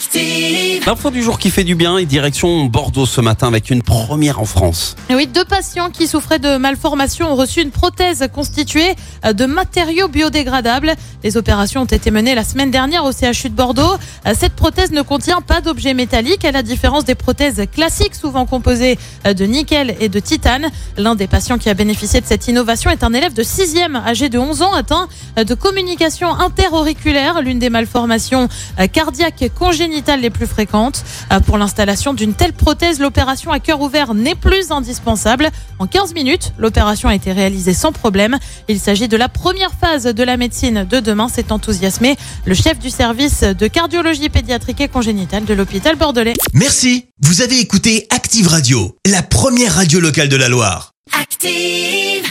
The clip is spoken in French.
Active. L'info du jour qui fait du bien et direction Bordeaux ce matin avec une première en France. Et Oui, deux patients qui souffraient de malformations ont reçu une prothèse constituée de matériaux biodégradables. Les opérations ont été menées la semaine dernière au CHU de Bordeaux. Cette prothèse ne contient pas d'objet métallique, à la différence des prothèses classiques souvent composées de nickel et de titane. L'un des patients qui a bénéficié de cette innovation est un élève de 6e âgé de 11 ans atteint de communication interauriculaire, l'une des malformations cardiaques congénitales les plus fréquentes. Euh, Pour l'installation d'une telle prothèse, l'opération à cœur ouvert n'est plus indispensable. En 15 minutes, l'opération a été réalisée sans problème. Il s'agit de la première phase de la médecine de demain, s'est enthousiasmé le chef du service de cardiologie pédiatrique et congénitale de l'hôpital bordelais. Merci, vous avez écouté Active Radio, la première radio locale de la Loire. Active.